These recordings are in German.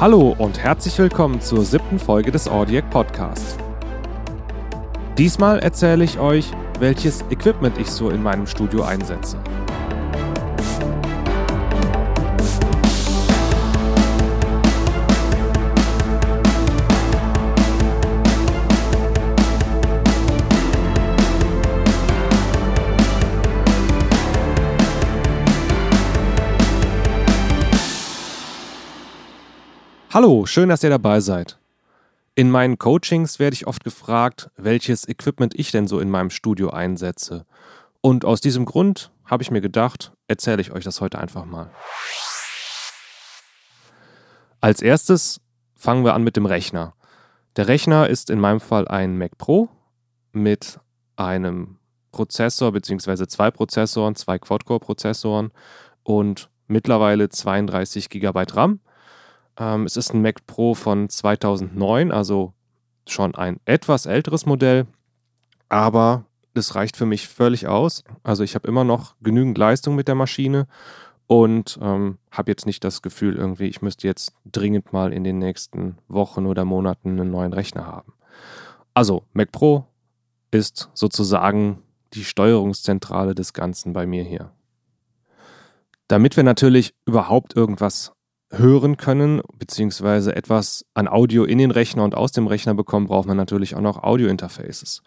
Hallo und herzlich willkommen zur siebten Folge des Audiac Podcasts. Diesmal erzähle ich euch, welches Equipment ich so in meinem Studio einsetze. Hallo, schön, dass ihr dabei seid. In meinen Coachings werde ich oft gefragt, welches Equipment ich denn so in meinem Studio einsetze. Und aus diesem Grund habe ich mir gedacht, erzähle ich euch das heute einfach mal. Als erstes fangen wir an mit dem Rechner. Der Rechner ist in meinem Fall ein Mac Pro mit einem Prozessor bzw. zwei Prozessoren, zwei Quad-Core-Prozessoren und mittlerweile 32 GB RAM ähm, es ist ein Mac Pro von 2009, also schon ein etwas älteres Modell, aber das reicht für mich völlig aus. Also ich habe immer noch genügend Leistung mit der Maschine und ähm, habe jetzt nicht das Gefühl, irgendwie, ich müsste jetzt dringend mal in den nächsten Wochen oder Monaten einen neuen Rechner haben. Also Mac Pro ist sozusagen die Steuerungszentrale des Ganzen bei mir hier. Damit wir natürlich überhaupt irgendwas hören können, beziehungsweise etwas an Audio in den Rechner und aus dem Rechner bekommen, braucht man natürlich auch noch Audio-Interfaces.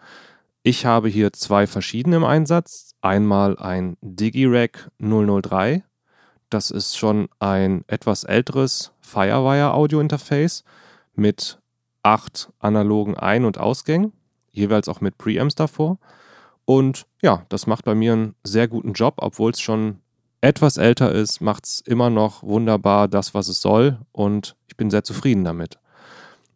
Ich habe hier zwei verschiedene im Einsatz. Einmal ein DigiRack 003. Das ist schon ein etwas älteres Firewire-Audio-Interface mit acht analogen Ein- und Ausgängen, jeweils auch mit Preamps davor. Und ja, das macht bei mir einen sehr guten Job, obwohl es schon etwas älter ist, macht es immer noch wunderbar das, was es soll und ich bin sehr zufrieden damit.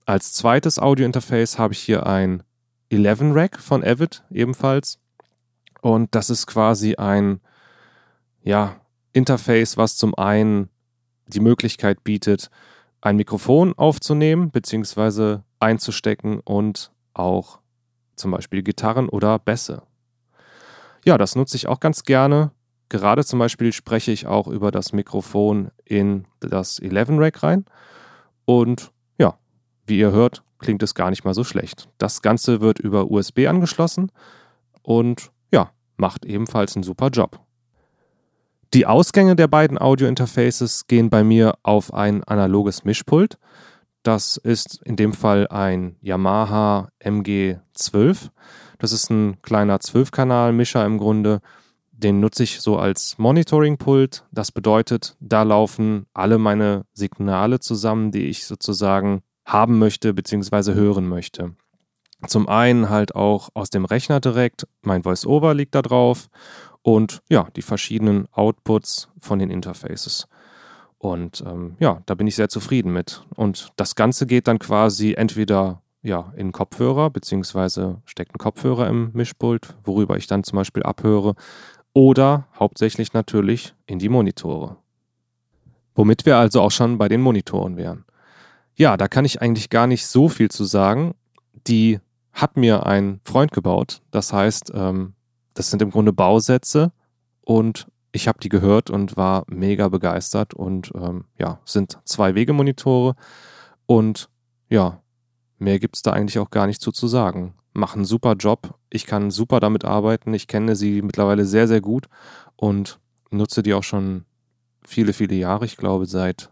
Als zweites Audio-Interface habe ich hier ein 11 Rack von Avid ebenfalls und das ist quasi ein ja, Interface, was zum einen die Möglichkeit bietet, ein Mikrofon aufzunehmen bzw. einzustecken und auch zum Beispiel Gitarren oder Bässe. Ja, das nutze ich auch ganz gerne Gerade zum Beispiel spreche ich auch über das Mikrofon in das 11 Rack rein. Und ja, wie ihr hört, klingt es gar nicht mal so schlecht. Das Ganze wird über USB angeschlossen und ja, macht ebenfalls einen super Job. Die Ausgänge der beiden Audio-Interfaces gehen bei mir auf ein analoges Mischpult. Das ist in dem Fall ein Yamaha MG12. Das ist ein kleiner 12-Kanal-Mischer im Grunde den nutze ich so als Monitoring-Pult. Das bedeutet, da laufen alle meine Signale zusammen, die ich sozusagen haben möchte bzw. hören möchte. Zum einen halt auch aus dem Rechner direkt, mein VoiceOver liegt da drauf und ja, die verschiedenen Outputs von den Interfaces. Und ähm, ja, da bin ich sehr zufrieden mit. Und das Ganze geht dann quasi entweder ja, in Kopfhörer, beziehungsweise steckt ein Kopfhörer im Mischpult, worüber ich dann zum Beispiel abhöre, oder hauptsächlich natürlich in die Monitore. Womit wir also auch schon bei den Monitoren wären. Ja, da kann ich eigentlich gar nicht so viel zu sagen. Die hat mir ein Freund gebaut. Das heißt, ähm, das sind im Grunde Bausätze und ich habe die gehört und war mega begeistert und ähm, ja, sind zwei Wegemonitore und ja, mehr gibt es da eigentlich auch gar nicht zu, zu sagen machen super Job. Ich kann super damit arbeiten. Ich kenne sie mittlerweile sehr, sehr gut und nutze die auch schon viele, viele Jahre. Ich glaube seit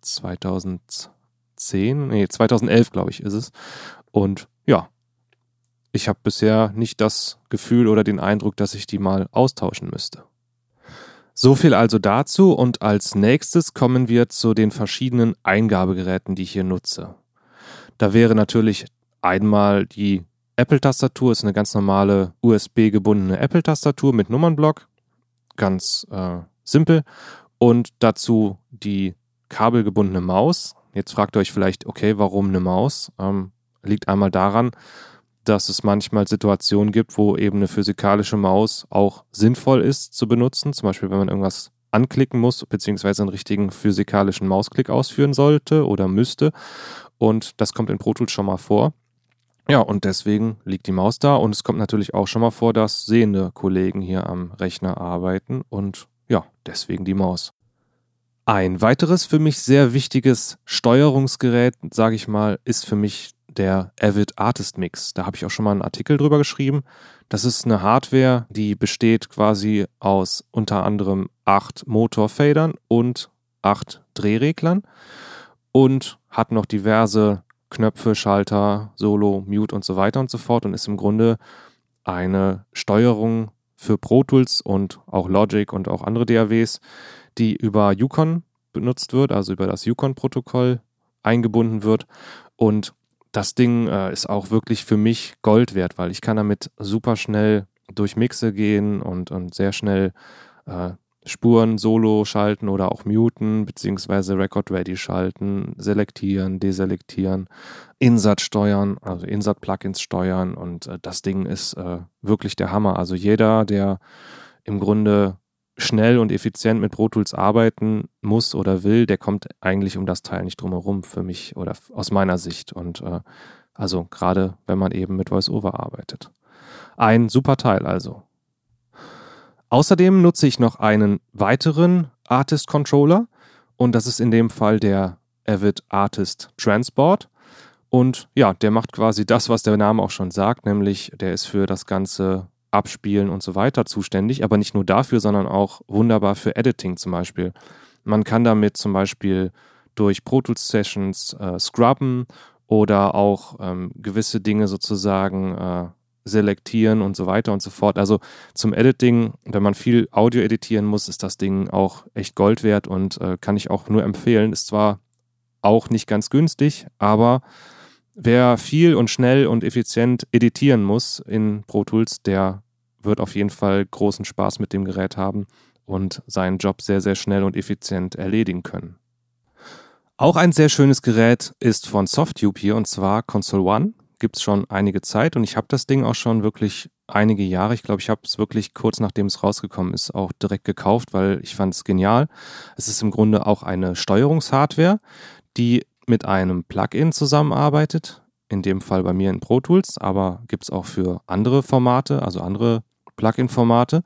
2010, nee, 2011 glaube ich ist es. Und ja, ich habe bisher nicht das Gefühl oder den Eindruck, dass ich die mal austauschen müsste. So viel also dazu und als nächstes kommen wir zu den verschiedenen Eingabegeräten, die ich hier nutze. Da wäre natürlich einmal die Apple-Tastatur ist eine ganz normale USB-gebundene Apple-Tastatur mit Nummernblock. Ganz äh, simpel. Und dazu die kabelgebundene Maus. Jetzt fragt ihr euch vielleicht, okay, warum eine Maus? Ähm, liegt einmal daran, dass es manchmal Situationen gibt, wo eben eine physikalische Maus auch sinnvoll ist zu benutzen. Zum Beispiel, wenn man irgendwas anklicken muss, beziehungsweise einen richtigen physikalischen Mausklick ausführen sollte oder müsste. Und das kommt in Pro Tools schon mal vor. Ja, und deswegen liegt die Maus da und es kommt natürlich auch schon mal vor, dass sehende Kollegen hier am Rechner arbeiten und ja, deswegen die Maus. Ein weiteres für mich sehr wichtiges Steuerungsgerät, sage ich mal, ist für mich der Avid Artist Mix. Da habe ich auch schon mal einen Artikel drüber geschrieben. Das ist eine Hardware, die besteht quasi aus unter anderem acht Motorfadern und acht Drehreglern und hat noch diverse Knöpfe, Schalter, Solo, Mute und so weiter und so fort und ist im Grunde eine Steuerung für Pro Tools und auch Logic und auch andere DAWs, die über Yukon benutzt wird, also über das Yukon-Protokoll eingebunden wird. Und das Ding äh, ist auch wirklich für mich Gold wert, weil ich kann damit super schnell durch Mixe gehen und, und sehr schnell äh, Spuren solo schalten oder auch muten, beziehungsweise Record Ready schalten, selektieren, deselektieren, Insert steuern, also Insert-Plugins steuern und äh, das Ding ist äh, wirklich der Hammer. Also jeder, der im Grunde schnell und effizient mit Pro Tools arbeiten muss oder will, der kommt eigentlich um das Teil nicht drumherum für mich oder aus meiner Sicht. Und äh, also gerade wenn man eben mit VoiceOver arbeitet. Ein super Teil also. Außerdem nutze ich noch einen weiteren Artist Controller und das ist in dem Fall der Avid Artist Transport. Und ja, der macht quasi das, was der Name auch schon sagt, nämlich der ist für das ganze Abspielen und so weiter zuständig, aber nicht nur dafür, sondern auch wunderbar für Editing zum Beispiel. Man kann damit zum Beispiel durch Pro Tools Sessions äh, scrubben oder auch ähm, gewisse Dinge sozusagen äh, selektieren und so weiter und so fort. Also zum Editing, wenn man viel Audio editieren muss, ist das Ding auch echt Gold wert und äh, kann ich auch nur empfehlen. Ist zwar auch nicht ganz günstig, aber Wer viel und schnell und effizient editieren muss in Pro Tools, der wird auf jeden Fall großen Spaß mit dem Gerät haben und seinen Job sehr, sehr schnell und effizient erledigen können. Auch ein sehr schönes Gerät ist von Softube hier und zwar Console One. Gibt es schon einige Zeit und ich habe das Ding auch schon wirklich einige Jahre. Ich glaube, ich habe es wirklich kurz nachdem es rausgekommen ist auch direkt gekauft, weil ich fand es genial. Es ist im Grunde auch eine Steuerungshardware, die mit einem Plugin zusammenarbeitet, in dem Fall bei mir in Pro Tools, aber gibt es auch für andere Formate, also andere Plugin-Formate.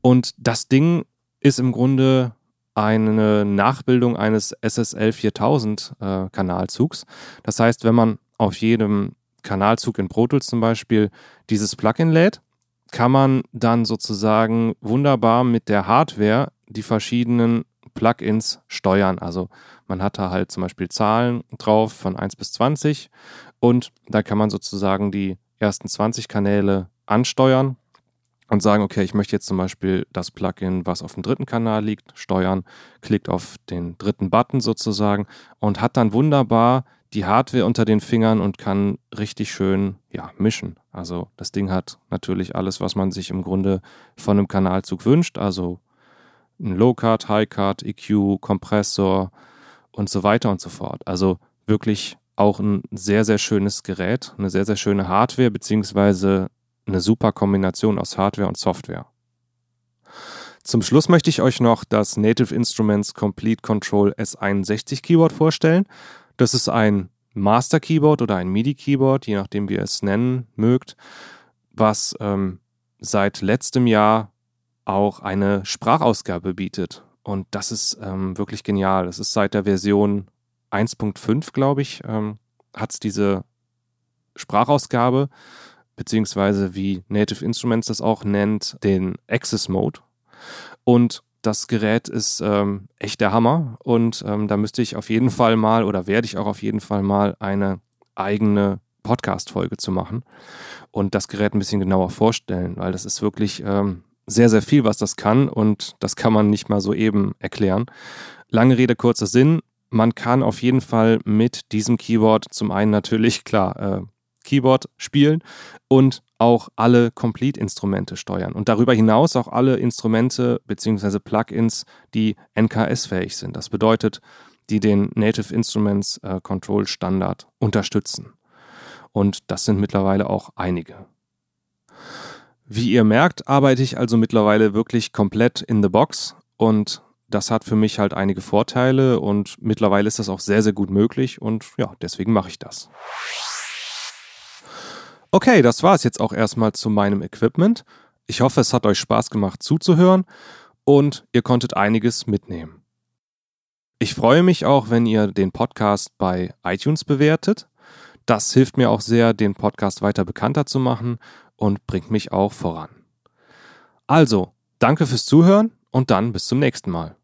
Und das Ding ist im Grunde eine Nachbildung eines SSL 4000 äh, Kanalzugs. Das heißt, wenn man auf jedem Kanalzug in Pro Tools zum Beispiel dieses Plugin lädt, kann man dann sozusagen wunderbar mit der Hardware die verschiedenen Plugins steuern. Also man hat da halt zum Beispiel Zahlen drauf von 1 bis 20 und da kann man sozusagen die ersten 20 Kanäle ansteuern und sagen, okay, ich möchte jetzt zum Beispiel das Plugin, was auf dem dritten Kanal liegt, steuern, klickt auf den dritten Button sozusagen und hat dann wunderbar die Hardware unter den Fingern und kann richtig schön ja, mischen. Also das Ding hat natürlich alles, was man sich im Grunde von einem Kanalzug wünscht. Also ein Low-Cut, High-Cut, EQ, Kompressor, und so weiter und so fort. Also wirklich auch ein sehr, sehr schönes Gerät, eine sehr, sehr schöne Hardware, beziehungsweise eine super Kombination aus Hardware und Software. Zum Schluss möchte ich euch noch das Native Instruments Complete Control S61 Keyboard vorstellen. Das ist ein Master Keyboard oder ein MIDI Keyboard, je nachdem wie ihr es nennen mögt, was ähm, seit letztem Jahr auch eine Sprachausgabe bietet. Und das ist ähm, wirklich genial. Das ist seit der Version 1.5, glaube ich, ähm, hat es diese Sprachausgabe, beziehungsweise wie Native Instruments das auch nennt, den Access Mode. Und das Gerät ist ähm, echt der Hammer. Und ähm, da müsste ich auf jeden Fall mal oder werde ich auch auf jeden Fall mal eine eigene Podcast-Folge zu machen und das Gerät ein bisschen genauer vorstellen, weil das ist wirklich ähm, sehr, sehr viel, was das kann und das kann man nicht mal so eben erklären. Lange Rede, kurzer Sinn. Man kann auf jeden Fall mit diesem Keyboard zum einen natürlich, klar, äh, Keyboard spielen und auch alle Complete-Instrumente steuern. Und darüber hinaus auch alle Instrumente bzw. Plugins, die NKS-fähig sind. Das bedeutet, die den Native Instruments äh, Control Standard unterstützen. Und das sind mittlerweile auch einige. Wie ihr merkt, arbeite ich also mittlerweile wirklich komplett in the box und das hat für mich halt einige Vorteile und mittlerweile ist das auch sehr, sehr gut möglich und ja, deswegen mache ich das. Okay, das war es jetzt auch erstmal zu meinem Equipment. Ich hoffe, es hat euch Spaß gemacht zuzuhören und ihr konntet einiges mitnehmen. Ich freue mich auch, wenn ihr den Podcast bei iTunes bewertet. Das hilft mir auch sehr, den Podcast weiter bekannter zu machen und bringt mich auch voran. Also, danke fürs Zuhören und dann bis zum nächsten Mal.